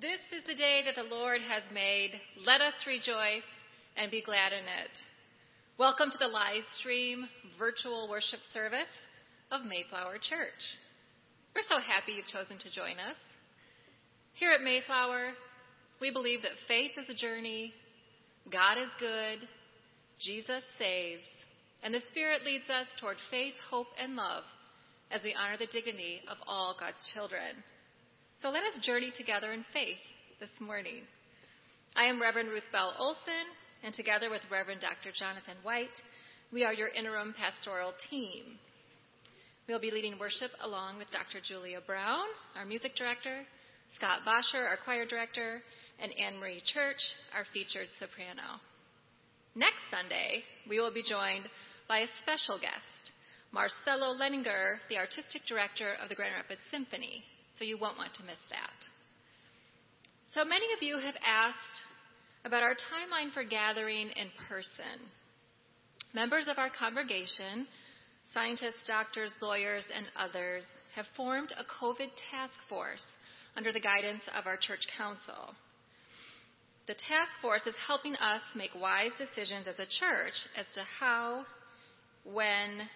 This is the day that the Lord has made. Let us rejoice and be glad in it. Welcome to the live stream virtual worship service of Mayflower Church. We're so happy you've chosen to join us. Here at Mayflower, we believe that faith is a journey, God is good, Jesus saves, and the Spirit leads us toward faith, hope, and love as we honor the dignity of all God's children. So let us journey together in faith this morning. I am Reverend Ruth Bell Olson, and together with Reverend Dr. Jonathan White, we are your interim pastoral team. We'll be leading worship along with Dr. Julia Brown, our music director, Scott Bosher, our choir director, and Anne Marie Church, our featured soprano. Next Sunday, we will be joined by a special guest, Marcelo Lehninger, the artistic director of the Grand Rapids Symphony, so you won't want to miss that. So many of you have asked about our timeline for gathering in person. Members of our congregation, scientists, doctors, lawyers, and others, have formed a COVID task force under the guidance of our church council. The task force is helping us make wise decisions as a church as to how, when,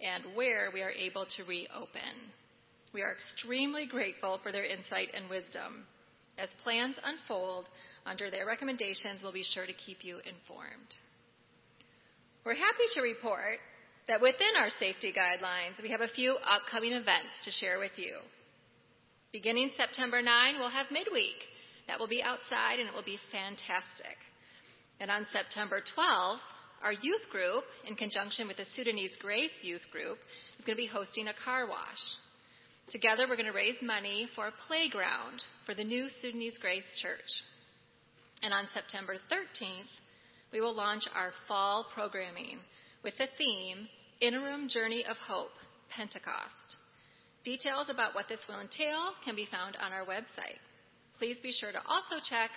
and where we are able to reopen. We are extremely grateful for their insight and wisdom. As plans unfold under their recommendations, we'll be sure to keep you informed. We're happy to report that within our safety guidelines, we have a few upcoming events to share with you. Beginning September 9, we'll have midweek. That will be outside and it will be fantastic. And on September 12th, our youth group, in conjunction with the Sudanese Grace Youth Group, is going to be hosting a car wash. Together, we're going to raise money for a playground for the new Sudanese Grace Church. And on September 13th, we will launch our fall programming with the theme Interim Journey of Hope, Pentecost. Details about what this will entail can be found on our website. Please be sure to also check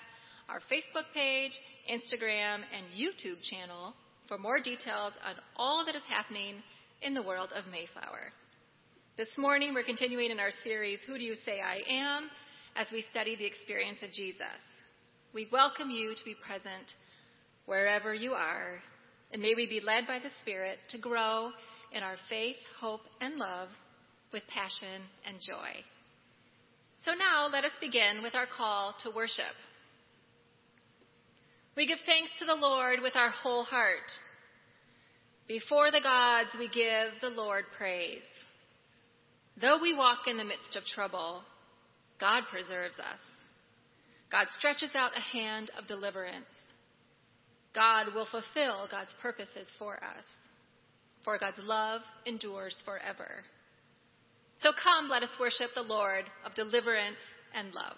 our Facebook page, Instagram, and YouTube channel for more details on all that is happening in the world of Mayflower. This morning, we're continuing in our series, Who Do You Say I Am? as we study the experience of Jesus. We welcome you to be present wherever you are, and may we be led by the Spirit to grow in our faith, hope, and love with passion and joy. So now let us begin with our call to worship. We give thanks to the Lord with our whole heart. Before the gods, we give the Lord praise. Though we walk in the midst of trouble, God preserves us. God stretches out a hand of deliverance. God will fulfill God's purposes for us, for God's love endures forever. So come, let us worship the Lord of deliverance and love.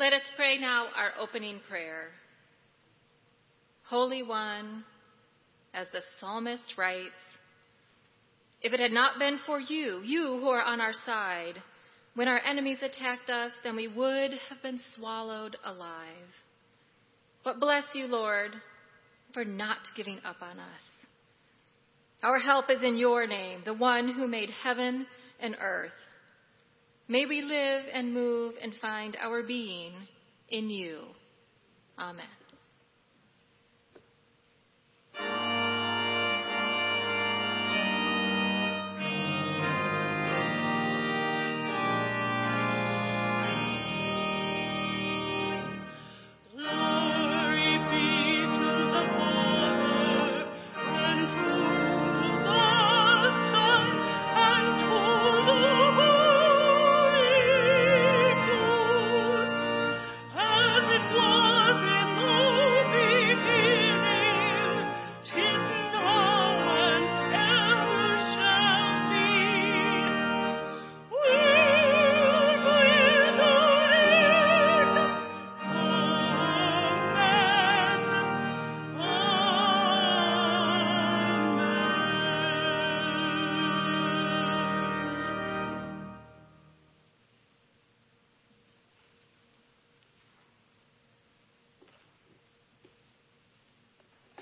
Let us pray now our opening prayer. Holy One, as the psalmist writes, if it had not been for you, you who are on our side, when our enemies attacked us, then we would have been swallowed alive. But bless you, Lord, for not giving up on us. Our help is in your name, the one who made heaven and earth. May we live and move and find our being in you. Amen.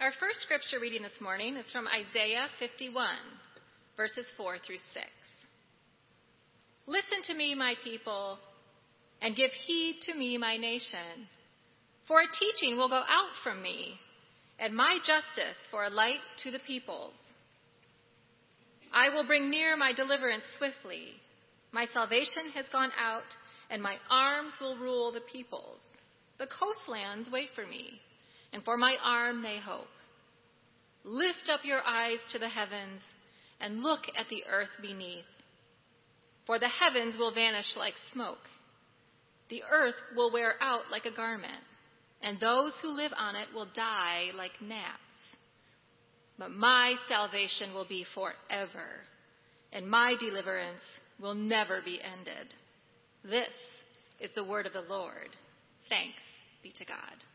Our first scripture reading this morning is from Isaiah 51, verses 4 through 6. Listen to me, my people, and give heed to me, my nation. For a teaching will go out from me, and my justice for a light to the peoples. I will bring near my deliverance swiftly. My salvation has gone out, and my arms will rule the peoples. The coastlands wait for me and for my arm they hope. Lift up your eyes to the heavens and look at the earth beneath. For the heavens will vanish like smoke, the earth will wear out like a garment, and those who live on it will die like gnats. But my salvation will be forever, and my deliverance will never be ended. This is the word of the Lord. Thanks be to God.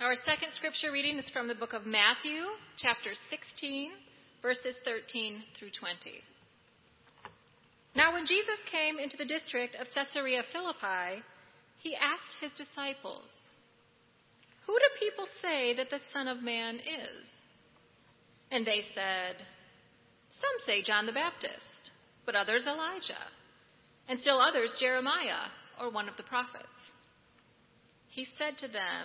Our second scripture reading is from the book of Matthew, chapter 16, verses 13 through 20. Now, when Jesus came into the district of Caesarea Philippi, he asked his disciples, Who do people say that the Son of Man is? And they said, Some say John the Baptist, but others Elijah, and still others Jeremiah or one of the prophets. He said to them,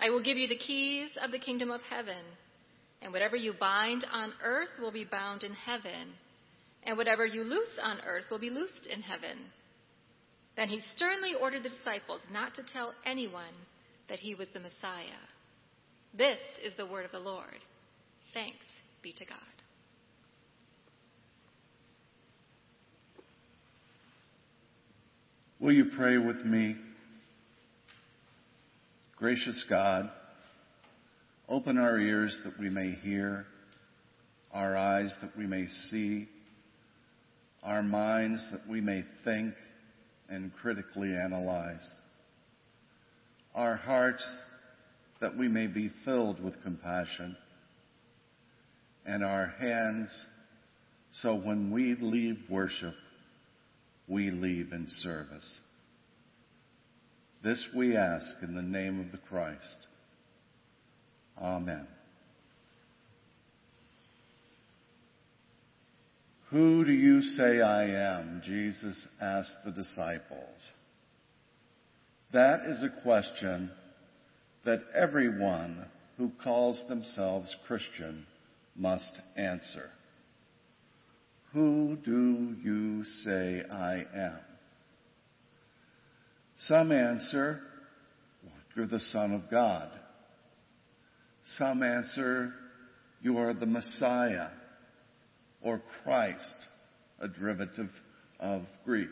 I will give you the keys of the kingdom of heaven, and whatever you bind on earth will be bound in heaven, and whatever you loose on earth will be loosed in heaven. Then he sternly ordered the disciples not to tell anyone that he was the Messiah. This is the word of the Lord. Thanks be to God. Will you pray with me? Gracious God, open our ears that we may hear, our eyes that we may see, our minds that we may think and critically analyze, our hearts that we may be filled with compassion, and our hands so when we leave worship, we leave in service. This we ask in the name of the Christ. Amen. Who do you say I am? Jesus asked the disciples. That is a question that everyone who calls themselves Christian must answer. Who do you say I am? Some answer, You're the Son of God. Some answer, You are the Messiah or Christ, a derivative of Greek.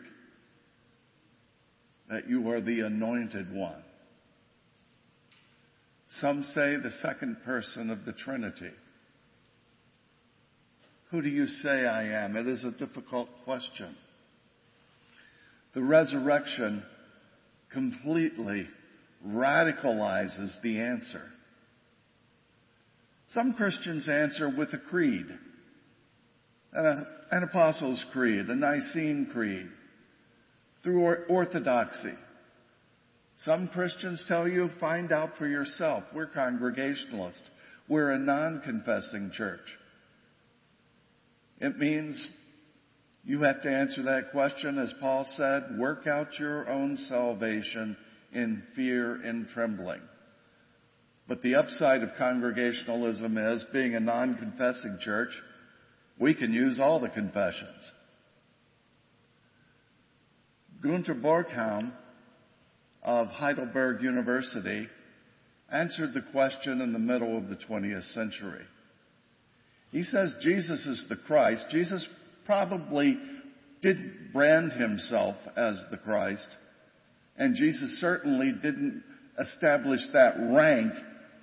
That you are the anointed one. Some say the second person of the Trinity. Who do you say I am? It is a difficult question. The resurrection completely radicalizes the answer. Some Christians answer with a creed, an, an Apostles' Creed, a Nicene Creed, through orthodoxy. Some Christians tell you, find out for yourself. We're Congregationalist. We're a non-confessing church. It means you have to answer that question, as Paul said, work out your own salvation in fear and trembling. But the upside of congregationalism is being a non-confessing church, we can use all the confessions. Gunter Bornkamm of Heidelberg University answered the question in the middle of the 20th century. He says Jesus is the Christ. Jesus probably didn't brand himself as the Christ. And Jesus certainly didn't establish that rank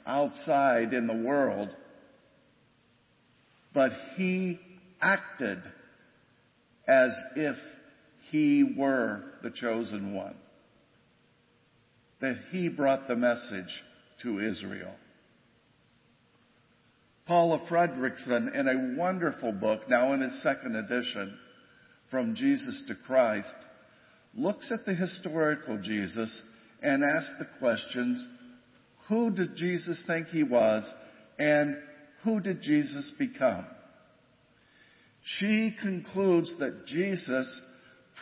outside in the world. But he acted as if he were the chosen one. That he brought the message to Israel. Paula Fredriksen, in a wonderful book, now in his second edition, From Jesus to Christ, looks at the historical Jesus and asks the questions, who did Jesus think he was and who did Jesus become? She concludes that Jesus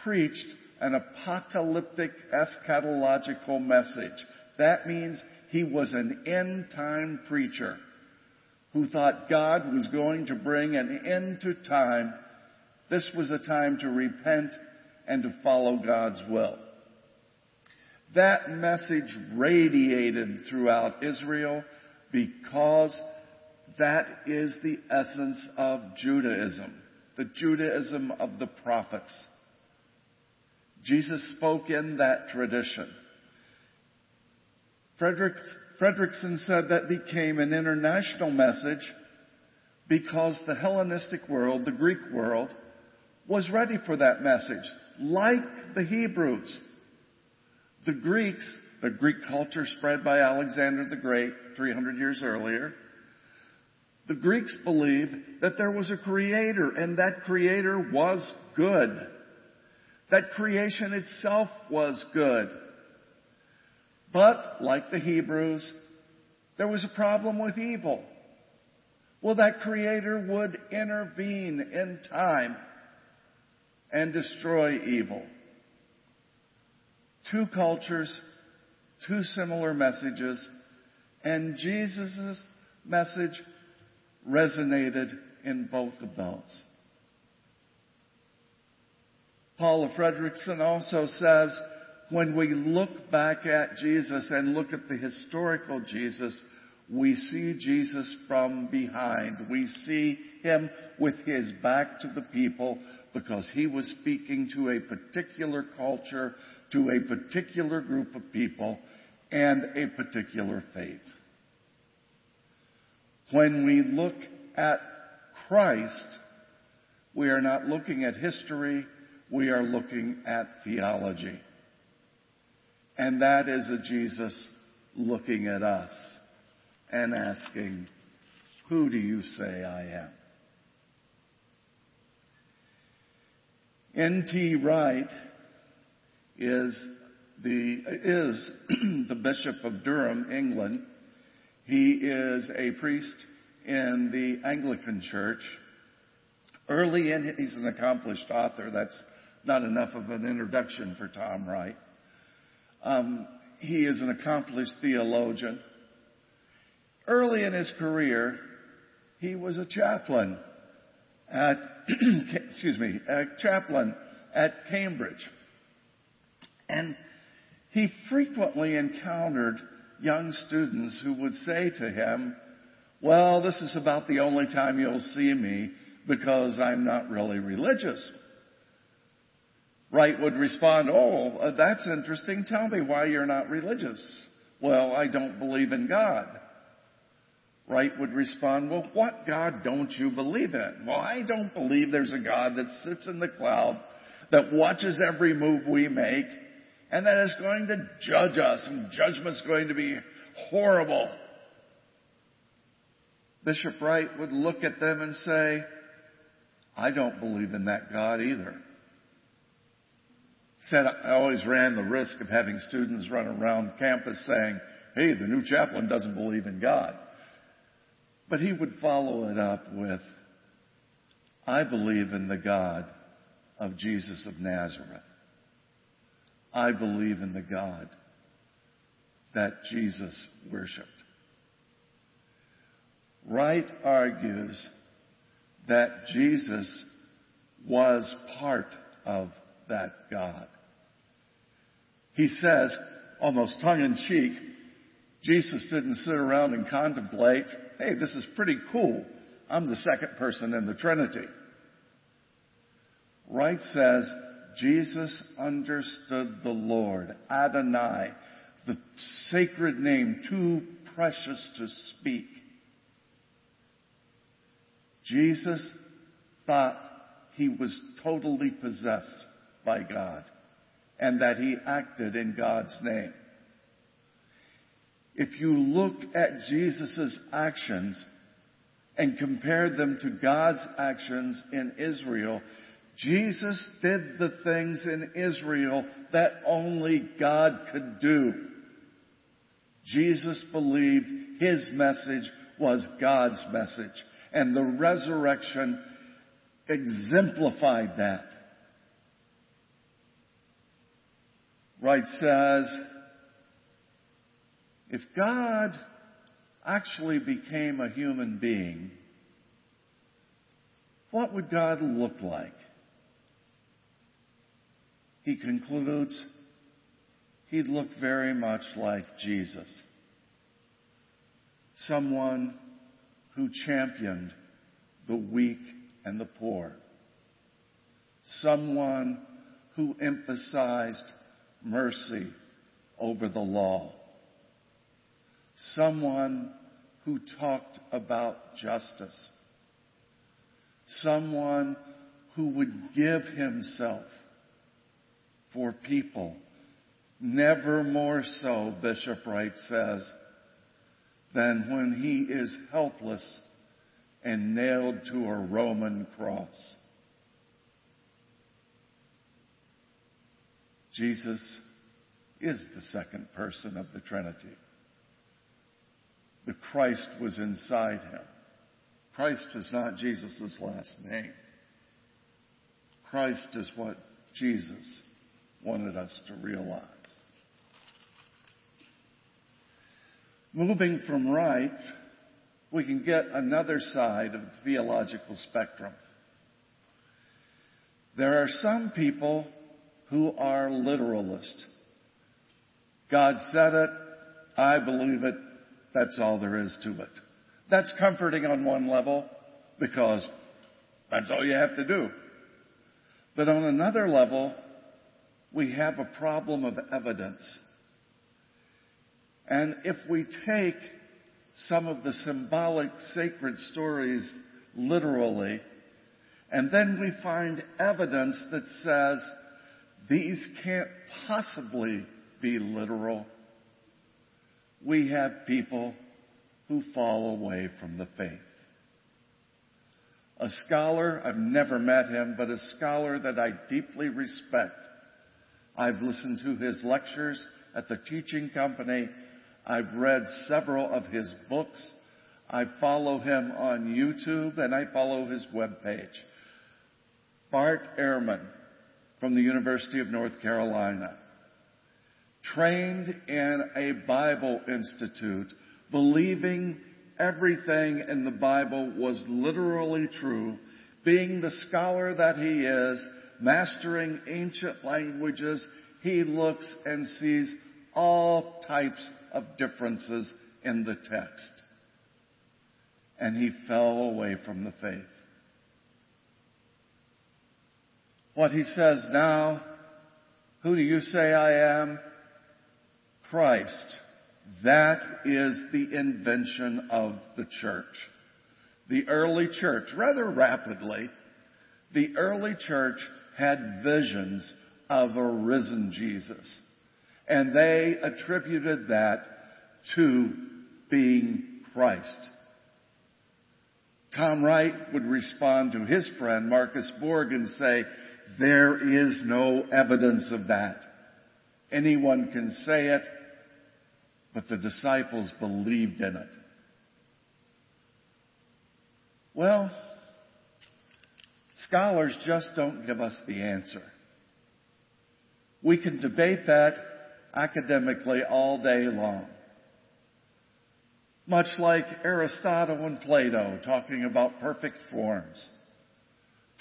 preached an apocalyptic eschatological message. That means he was an end time preacher who thought God was going to bring an end to time, this was a time to repent and to follow God's will. That message radiated throughout Israel because that is the essence of Judaism, the Judaism of the prophets. Jesus spoke in that tradition. Frederick Fredriksen said that became an international message because the Hellenistic world, the Greek world, was ready for that message, like the Hebrews. The Greeks the Greek culture spread by Alexander the Great 300 years earlier. The Greeks believed that there was a creator and that creator was good. That creation itself was good. But, like the Hebrews, there was a problem with evil. Well, that creator would intervene in time and destroy evil. Two cultures, two similar messages, and Jesus' message resonated in both of those. Paula Fredriksen also says, when we look back at Jesus and look at the historical Jesus, we see Jesus from behind. We see him with his back to the people because he was speaking to a particular culture, to a particular group of people, and a particular faith. When we look at Christ, we are not looking at history, we are looking at theology. And that is a Jesus looking at us and asking, Who do you say I am? N.T. Wright is the, is the Bishop of Durham, England. He is a priest in the Anglican Church. Early in, he's an accomplished author. That's not enough of an introduction for Tom Wright. Um, he is an accomplished theologian. Early in his career, he was a chaplain at, excuse me, a chaplain at Cambridge. And he frequently encountered young students who would say to him, well, this is about the only time you'll see me because I'm not really religious. Wright would respond, oh, uh, that's interesting. Tell me why you're not religious. Well, I don't believe in God. Wright would respond, well, what God don't you believe in? Well, I don't believe there's a God that sits in the cloud, that watches every move we make, and that is going to judge us, and judgment's going to be horrible. Bishop Wright would look at them and say, I don't believe in that God either said I always ran the risk of having students run around campus saying, hey, the new chaplain doesn't believe in God. But he would follow it up with, I believe in the God of Jesus of Nazareth. I believe in the God that Jesus worshiped. Wright argues that Jesus was part of that God. He says, almost tongue in cheek, Jesus didn't sit around and contemplate, hey, this is pretty cool. I'm the second person in the Trinity. Wright says, Jesus understood the Lord, Adonai, the sacred name, too precious to speak. Jesus thought he was totally possessed by God and that he acted in God's name. If you look at Jesus' actions and compare them to God's actions in Israel, Jesus did the things in Israel that only God could do. Jesus believed his message was God's message, and the resurrection exemplified that. Wright says, if God actually became a human being, what would God look like? He concludes, he'd look very much like Jesus. Someone who championed the weak and the poor. Someone who emphasized mercy over the law. Someone who talked about justice. Someone who would give himself for people Never more so, Bishop Wright says, than when he is helpless and nailed to a Roman cross. Jesus is the second person of the Trinity. The Christ was inside him. Christ is not Jesus' last name. Christ is what Jesus wanted us to realize. Moving from Wright, we can get another side of the theological spectrum. There are some people who are literalists. God said it, I believe it, that's all there is to it. That's comforting on one level because that's all you have to do. But on another level, we have a problem of evidence. And if we take some of the symbolic sacred stories literally, and then we find evidence that says these can't possibly be literal, we have people who fall away from the faith. A scholar, I've never met him, but a scholar that I deeply respect. I've listened to his lectures at the teaching company. I've read several of his books. I follow him on YouTube and I follow his webpage. Bart Ehrman from the University of North Carolina. Trained in a Bible institute, believing everything in the Bible was literally true, being the scholar that he is, mastering ancient languages, he looks and sees all types of differences in the text. And he fell away from the faith. What he says now, who do you say I am? Christ. That is the invention of the church. The early church, rather rapidly, the early church had visions of a risen Jesus. And they attributed that to being Christ. Tom Wright would respond to his friend Marcus Borg and say, there is no evidence of that. Anyone can say it, but the disciples believed in it. Well, scholars just don't give us the answer. We can debate that academically all day long. Much like Aristotle and Plato talking about perfect forms.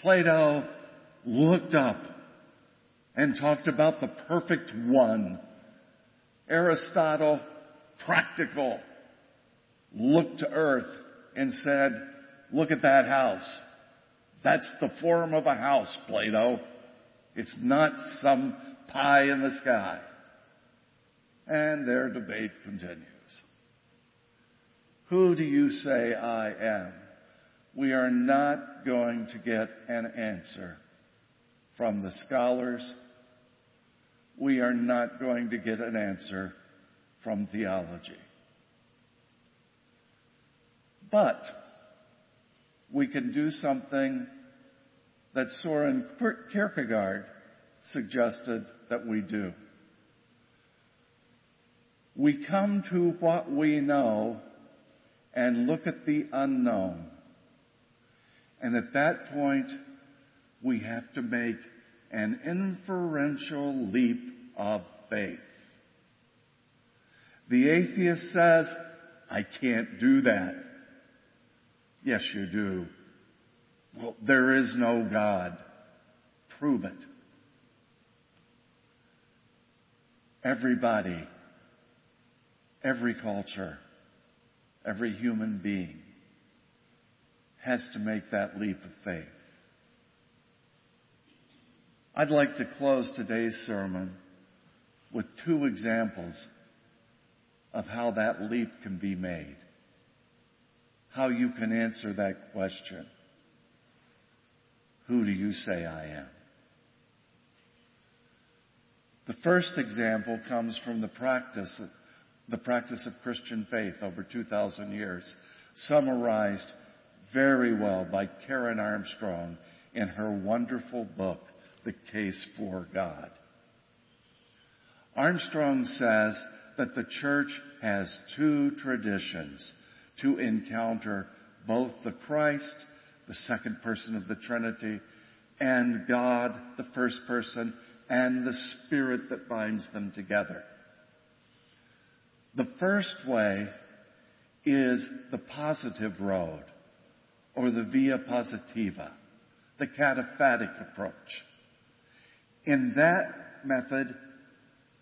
Plato looked up and talked about the perfect one. Aristotle, practical, looked to earth and said, look at that house. That's the form of a house, Plato. It's not some pie in the sky. And their debate continues. Who do you say I am? We are not going to get an answer from the scholars. We are not going to get an answer from theology. But we can do something that Soren Kierkegaard suggested that we do. We come to what we know and look at the unknown. And at that point, we have to make an inferential leap of faith. The atheist says, I can't do that. Yes, you do. Well, there is no God. Prove it. Everybody, every culture, every human being has to make that leap of faith. I'd like to close today's sermon with two examples of how that leap can be made. How you can answer that question. Who do you say I am? The first example comes from the practice, the practice of Christian faith over 2,000 years, summarized very well by Karen Armstrong in her wonderful book, The Case for God. Armstrong says that the church has two traditions to encounter both the Christ, the second person of the Trinity, and God, the first person, and the Spirit that binds them together. The first way is the positive road, or the via positiva, the cataphatic approach. In that method,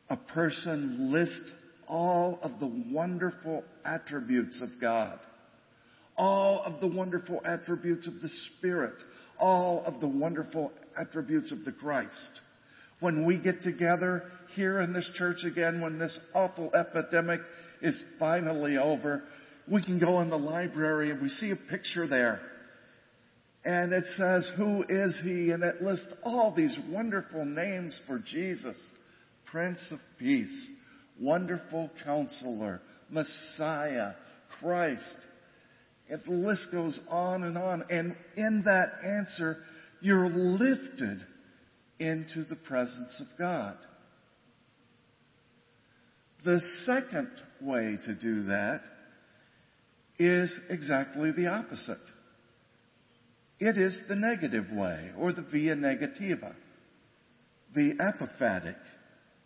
a person lists all of the wonderful attributes of God, all of the wonderful attributes of the Spirit, all of the wonderful attributes of the Christ. When we get together here in this church again, when this awful epidemic is finally over, we can go in the library and we see a picture there. And it says, Who is he? And it lists all these wonderful names for Jesus Prince of Peace, Wonderful Counselor, Messiah, Christ. If the list goes on and on. And in that answer, you're lifted into the presence of God. The second way to do that is exactly the opposite. It is the negative way, or the via negativa, the apophatic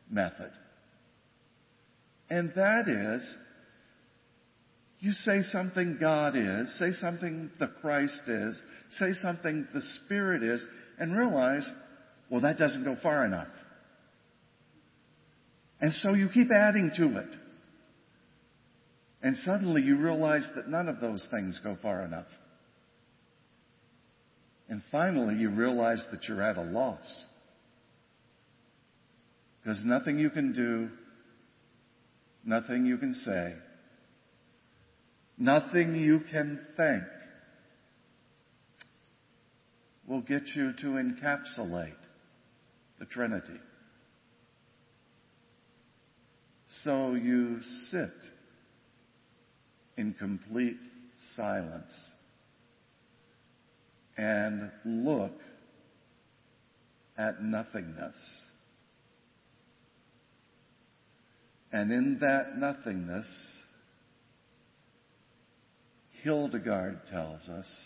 method. And that is, you say something God is, say something the Christ is, say something the Spirit is, and realize, well, that doesn't go far enough. And so you keep adding to it. And suddenly you realize that none of those things go far enough. And finally you realize that you're at a loss. Because nothing you can do, nothing you can say, nothing you can think will get you to encapsulate the Trinity. So you sit in complete silence and look at nothingness. And in that nothingness, Hildegard tells us,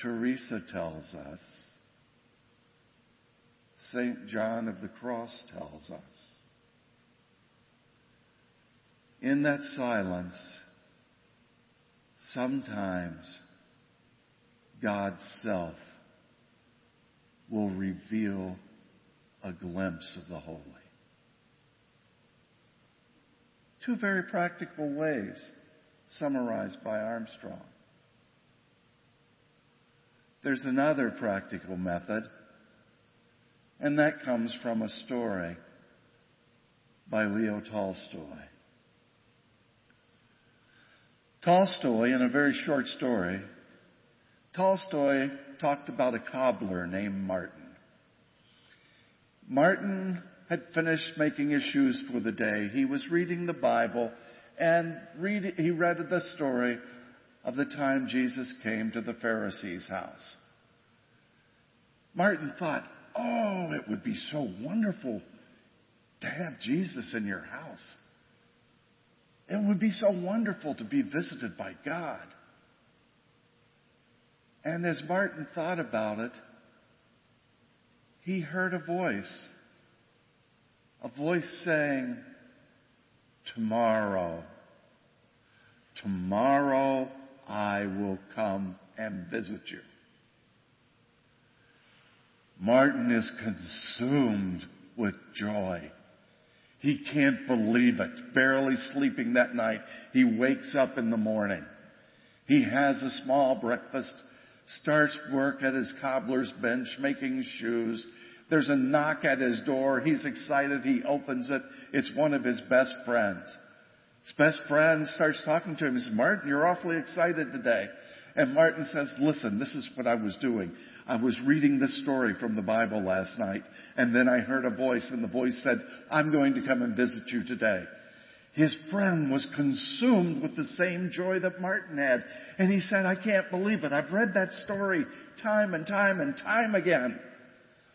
Teresa tells us, St. John of the Cross tells us. In that silence, sometimes God's self will reveal a glimpse of the holy. Two very practical ways summarized by Armstrong. There's another practical method, and that comes from a story by Leo Tolstoy. Tolstoy, in a very short story, Tolstoy talked about a cobbler named Martin. Martin had finished making his shoes for the day. He was reading the Bible and read, he read the story of the time Jesus came to the Pharisee's house. Martin thought, oh, it would be so wonderful to have Jesus in your house. It would be so wonderful to be visited by God. And as Martin thought about it, he heard a voice. A voice saying, Tomorrow, tomorrow I will come and visit you. Martin is consumed with joy. He can't believe it. Barely sleeping that night, he wakes up in the morning. He has a small breakfast starts work at his cobbler's bench making shoes. There's a knock at his door. He's excited. He opens it. It's one of his best friends. His best friend starts talking to him. He says, Martin, you're awfully excited today. And Martin says, listen, this is what I was doing. I was reading this story from the Bible last night, and then I heard a voice, and the voice said, I'm going to come and visit you today. His friend was consumed with the same joy that Martin had. And he said, I can't believe it. I've read that story time and time and time again.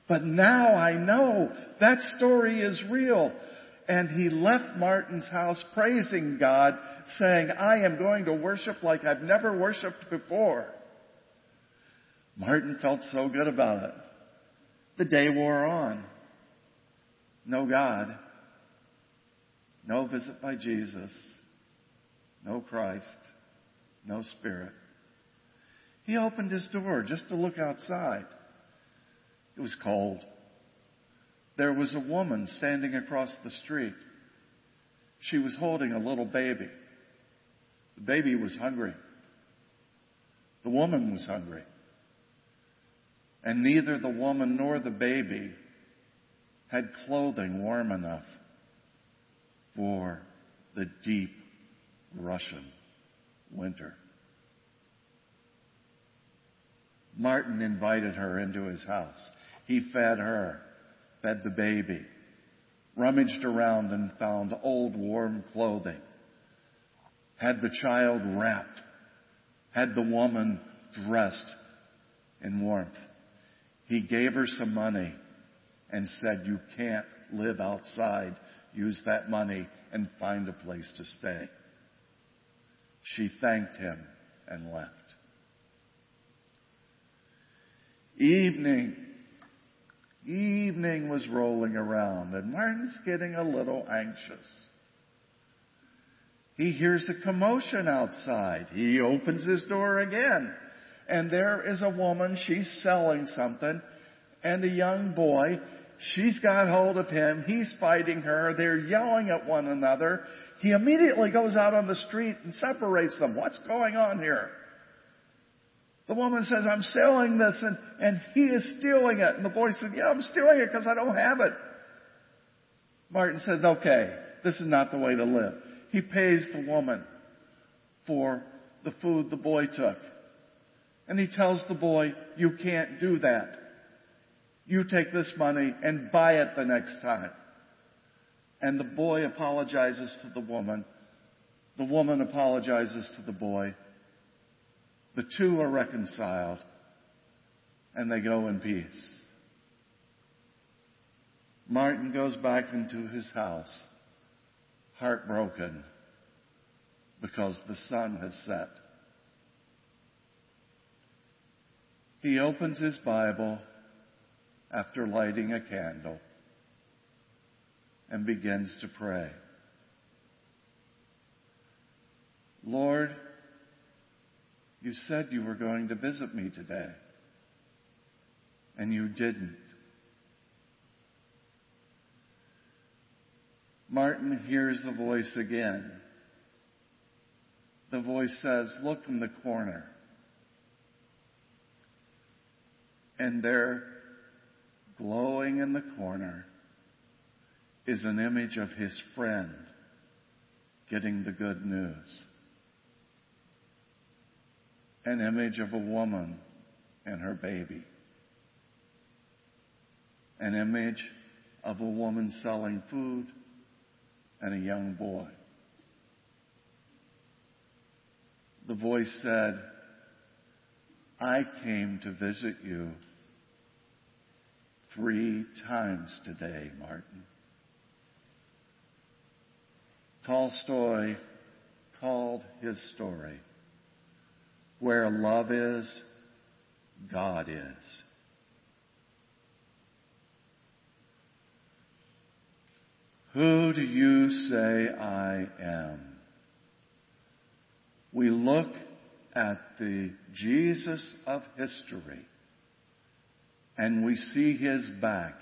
But now I know that story is real. And he left Martin's house praising God, saying, I am going to worship like I've never worshiped before. Martin felt so good about it. The day wore on. No God. No visit by Jesus. No Christ. No Spirit. He opened his door just to look outside. It was cold. There was a woman standing across the street. She was holding a little baby. The baby was hungry. The woman was hungry. And neither the woman nor the baby had clothing warm enough for the deep Russian winter. Martin invited her into his house. He fed her, fed the baby, rummaged around and found old warm clothing, had the child wrapped, had the woman dressed in warmth. He gave her some money and said, you can't live outside use that money and find a place to stay. She thanked him and left. Evening. Evening was rolling around and Martin's getting a little anxious. He hears a commotion outside. He opens his door again and there is a woman, she's selling something and a young boy She's got hold of him. He's fighting her. They're yelling at one another. He immediately goes out on the street and separates them. What's going on here? The woman says, I'm selling this and, and he is stealing it. And the boy said, yeah, I'm stealing it because I don't have it. Martin says, okay, this is not the way to live. He pays the woman for the food the boy took. And he tells the boy, you can't do that. You take this money and buy it the next time. And the boy apologizes to the woman. The woman apologizes to the boy. The two are reconciled and they go in peace. Martin goes back into his house, heartbroken because the sun has set. He opens his Bible after lighting a candle and begins to pray. Lord, you said you were going to visit me today, and you didn't. Martin hears the voice again. The voice says, Look in the corner. And there glowing in the corner is an image of his friend getting the good news. An image of a woman and her baby. An image of a woman selling food and a young boy. The voice said, I came to visit you three times today, Martin. Tolstoy called his story, Where Love Is, God Is. Who do you say I am? We look at the Jesus of history and we see his back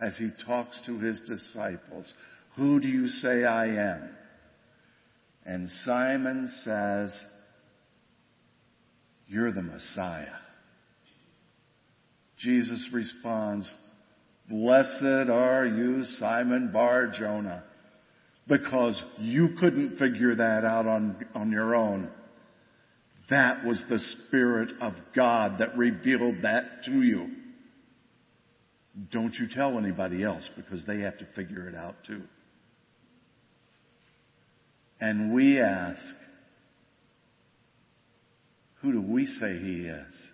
as he talks to his disciples. Who do you say I am? And Simon says, You're the Messiah. Jesus responds, Blessed are you, Simon Bar Jonah, because you couldn't figure that out on, on your own. That was the Spirit of God that revealed that to you. Don't you tell anybody else because they have to figure it out too. And we ask, who do we say he is?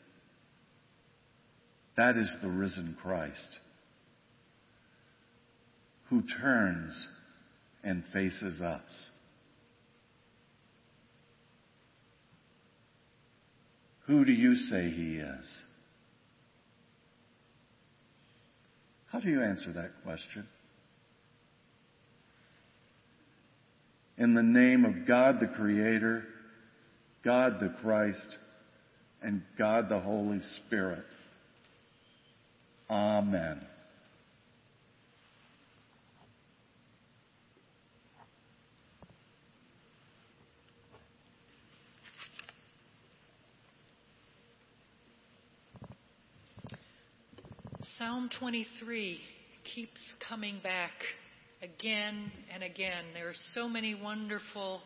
That is the risen Christ who turns and faces us. Who do you say he is? How do you answer that question? In the name of God the Creator, God the Christ, and God the Holy Spirit. Amen. Psalm 23 keeps coming back again and again. There are so many wonderful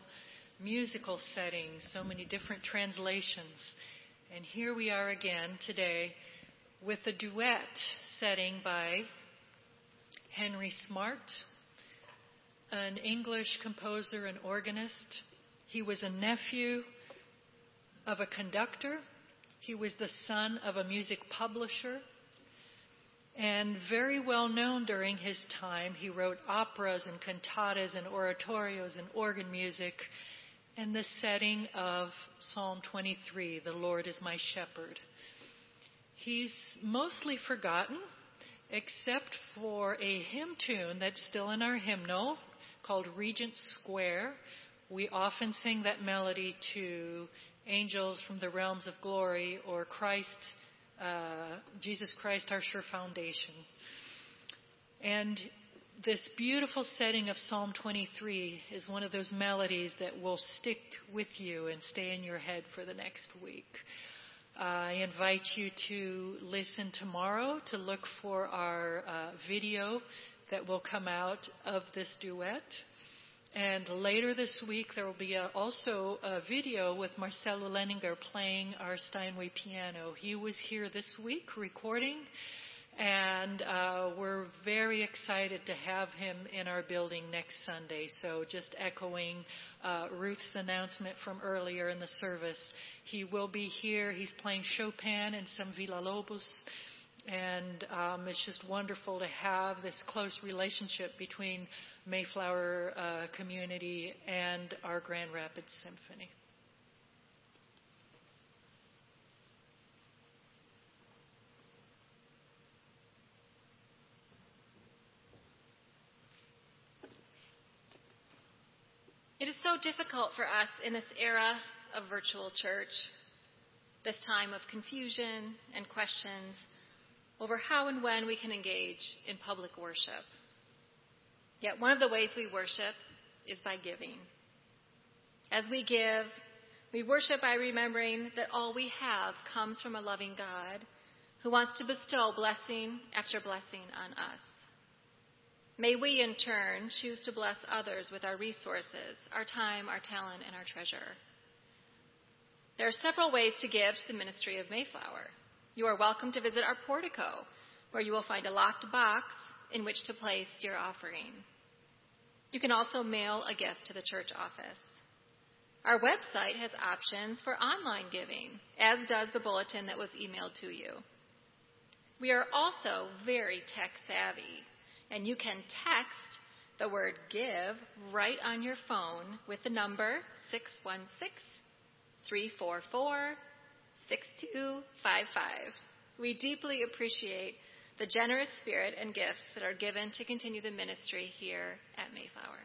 musical settings, so many different translations. And here we are again today with a duet setting by Henry Smart, an English composer and organist. He was a nephew of a conductor. He was the son of a music publisher and very well known during his time. He wrote operas and cantatas and oratorios and organ music and the setting of Psalm 23, The Lord is my shepherd. He's mostly forgotten except for a hymn tune that's still in our hymnal called Regent Square. We often sing that melody to Angels from the Realms of Glory or Christ uh, Jesus Christ, our sure foundation. And this beautiful setting of Psalm 23 is one of those melodies that will stick with you and stay in your head for the next week. Uh, I invite you to listen tomorrow to look for our uh, video that will come out of this duet. And later this week, there will be a, also a video with Marcelo Lehninger playing our Steinway piano. He was here this week recording, and uh, we're very excited to have him in our building next Sunday. So, just echoing uh, Ruth's announcement from earlier in the service, he will be here. He's playing Chopin and some Villa-Lobos. And um, it's just wonderful to have this close relationship between Mayflower uh, community and our Grand Rapids Symphony. It is so difficult for us in this era of virtual church, this time of confusion and questions over how and when we can engage in public worship. Yet one of the ways we worship is by giving. As we give, we worship by remembering that all we have comes from a loving God who wants to bestow blessing after blessing on us. May we, in turn, choose to bless others with our resources, our time, our talent, and our treasure. There are several ways to give to the ministry of Mayflower. You are welcome to visit our portico, where you will find a locked box in which to place your offering. You can also mail a gift to the church office. Our website has options for online giving, as does the bulletin that was emailed to you. We are also very tech savvy, and you can text the word give right on your phone with the number 616 344 6255. We deeply appreciate the generous spirit and gifts that are given to continue the ministry here at Mayflower.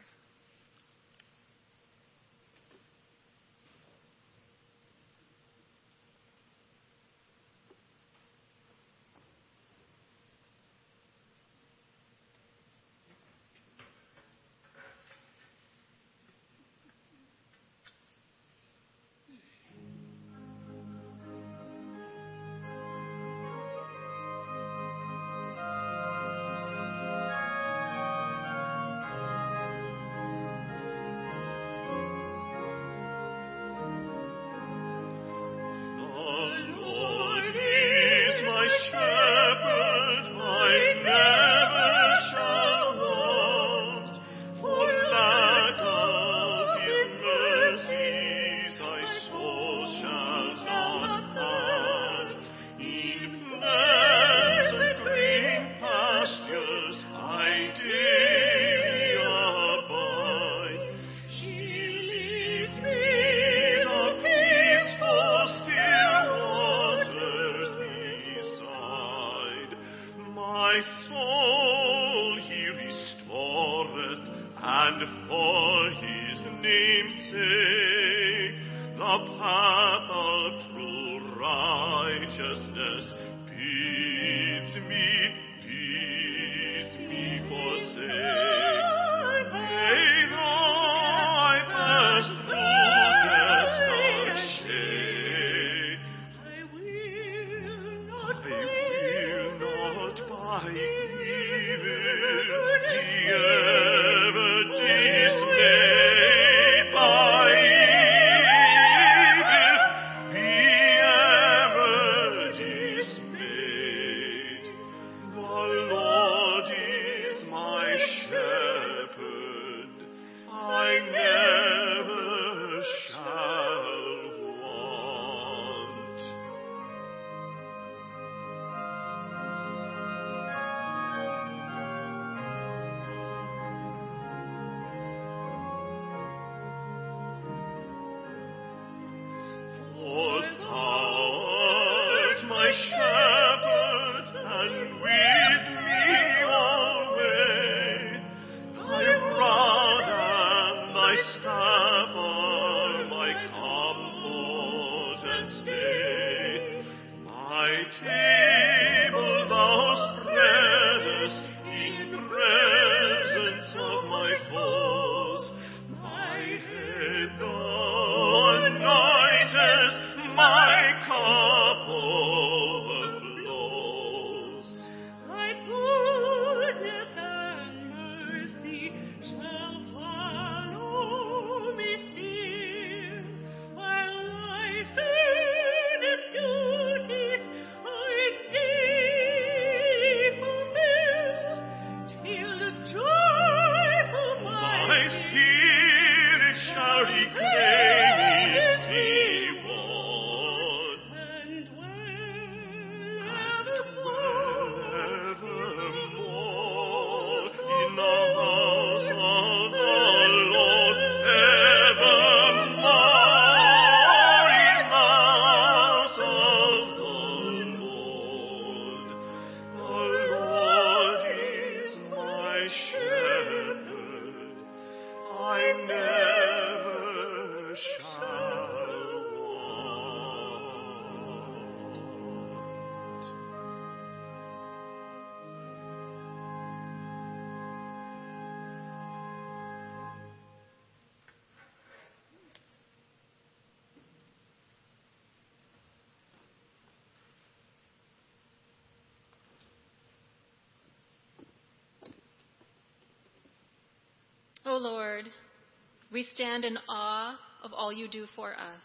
We stand in awe of all you do for us.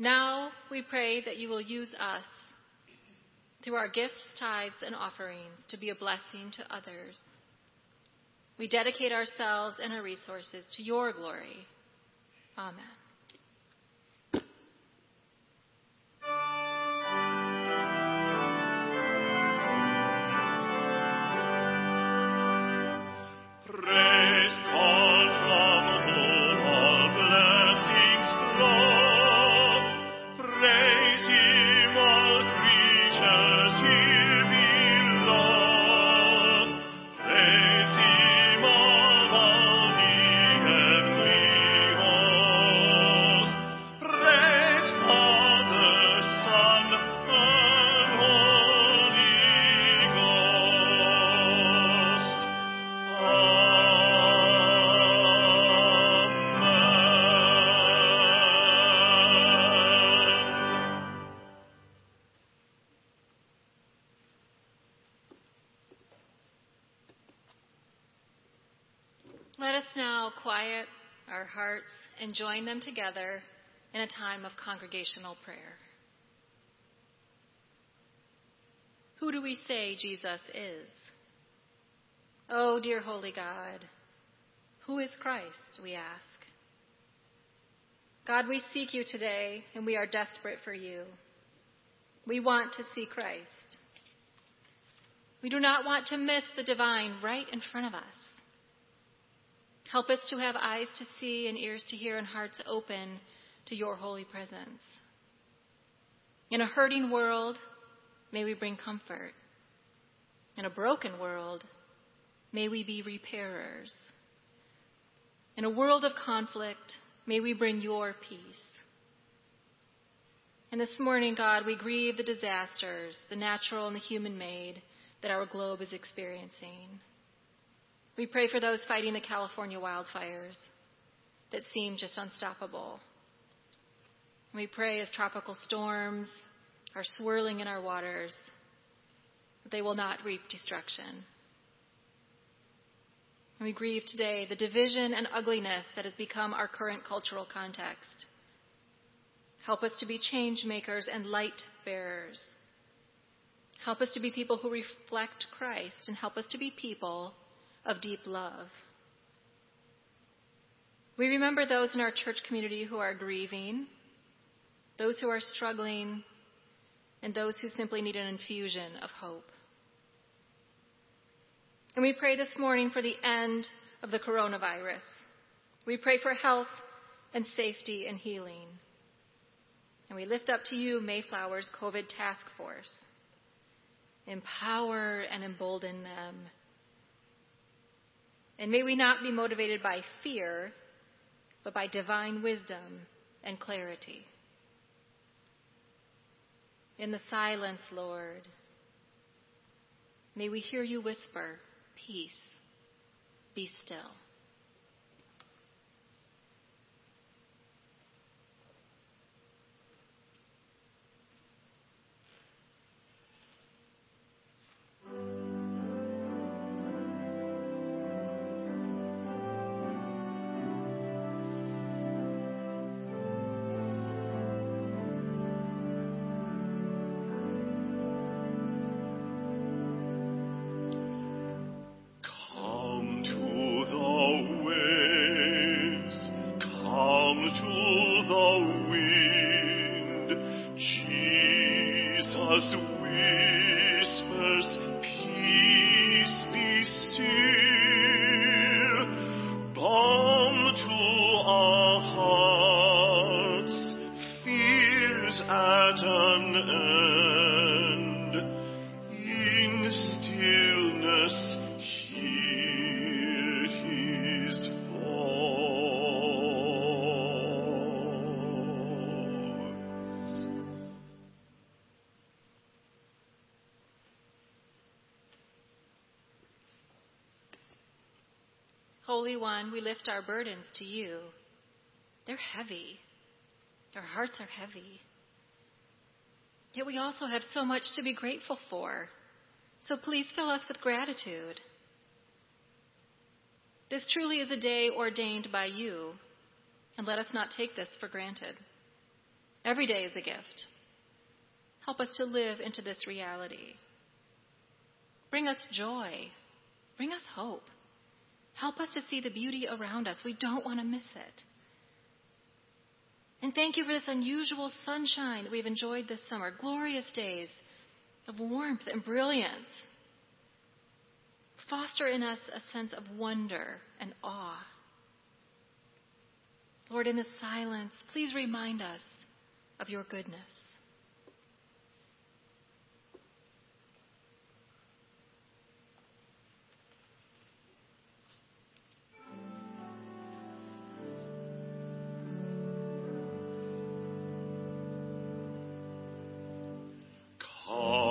Now we pray that you will use us through our gifts, tithes, and offerings to be a blessing to others. We dedicate ourselves and our resources to your glory. Amen. Them together in a time of congregational prayer. Who do we say Jesus is? Oh, dear Holy God, who is Christ, we ask. God, we seek you today and we are desperate for you. We want to see Christ. We do not want to miss the divine right in front of us. Help us to have eyes to see and ears to hear and hearts open to your holy presence. In a hurting world, may we bring comfort. In a broken world, may we be repairers. In a world of conflict, may we bring your peace. And this morning, God, we grieve the disasters, the natural and the human made, that our globe is experiencing. We pray for those fighting the California wildfires that seem just unstoppable. We pray as tropical storms are swirling in our waters that they will not reap destruction. We grieve today the division and ugliness that has become our current cultural context. Help us to be change makers and light bearers. Help us to be people who reflect Christ and help us to be people of deep love. We remember those in our church community who are grieving, those who are struggling, and those who simply need an infusion of hope. And we pray this morning for the end of the coronavirus. We pray for health and safety and healing. And we lift up to you Mayflower's COVID task force. Empower and embolden them. And may we not be motivated by fear, but by divine wisdom and clarity. In the silence, Lord, may we hear you whisper, Peace, be still. Holy One, we lift our burdens to you. They're heavy. Our hearts are heavy. Yet we also have so much to be grateful for. So please fill us with gratitude. This truly is a day ordained by you, and let us not take this for granted. Every day is a gift. Help us to live into this reality. Bring us joy. Bring us hope. Help us to see the beauty around us. We don't want to miss it. And thank you for this unusual sunshine that we've enjoyed this summer. Glorious days of warmth and brilliance. Foster in us a sense of wonder and awe. Lord, in the silence, please remind us of your goodness.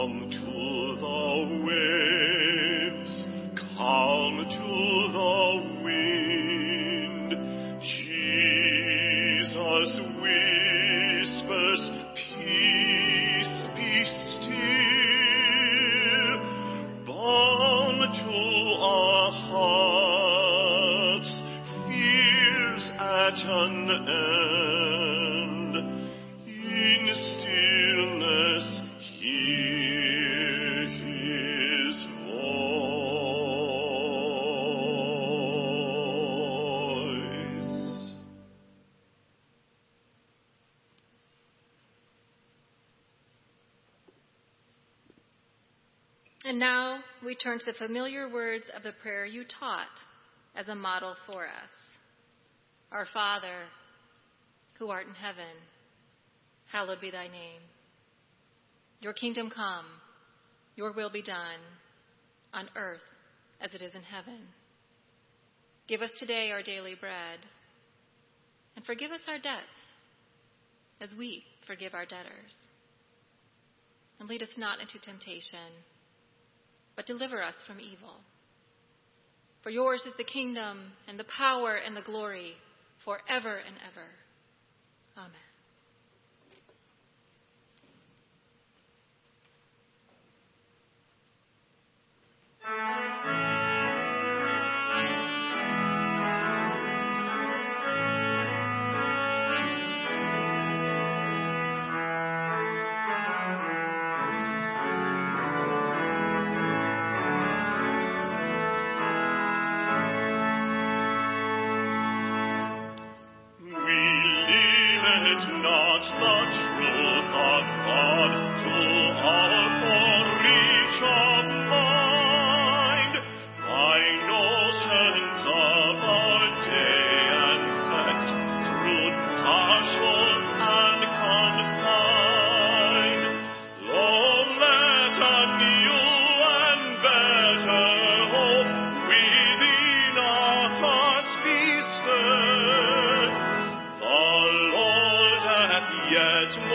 come to the way. And now we turn to the familiar words of the prayer you taught as a model for us. Our Father, who art in heaven, hallowed be thy name. Your kingdom come, your will be done, on earth as it is in heaven. Give us today our daily bread, and forgive us our debts, as we forgive our debtors. And lead us not into temptation, but deliver us from evil. For yours is the kingdom and the power and the glory forever and ever. Amen.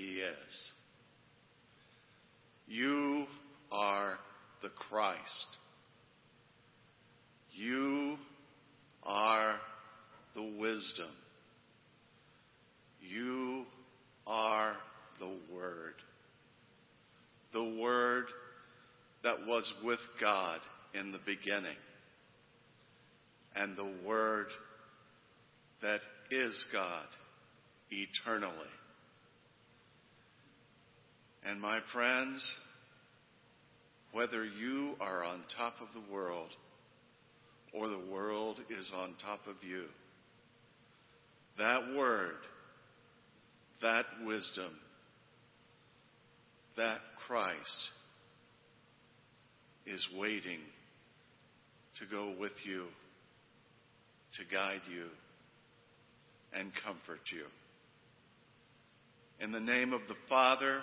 he is? You are the Christ. You are the wisdom. You are the Word. The Word that was with God in the beginning. And the Word that is God eternally. And my friends, whether you are on top of the world or the world is on top of you, that word, that wisdom, that Christ is waiting to go with you, to guide you, and comfort you. In the name of the Father,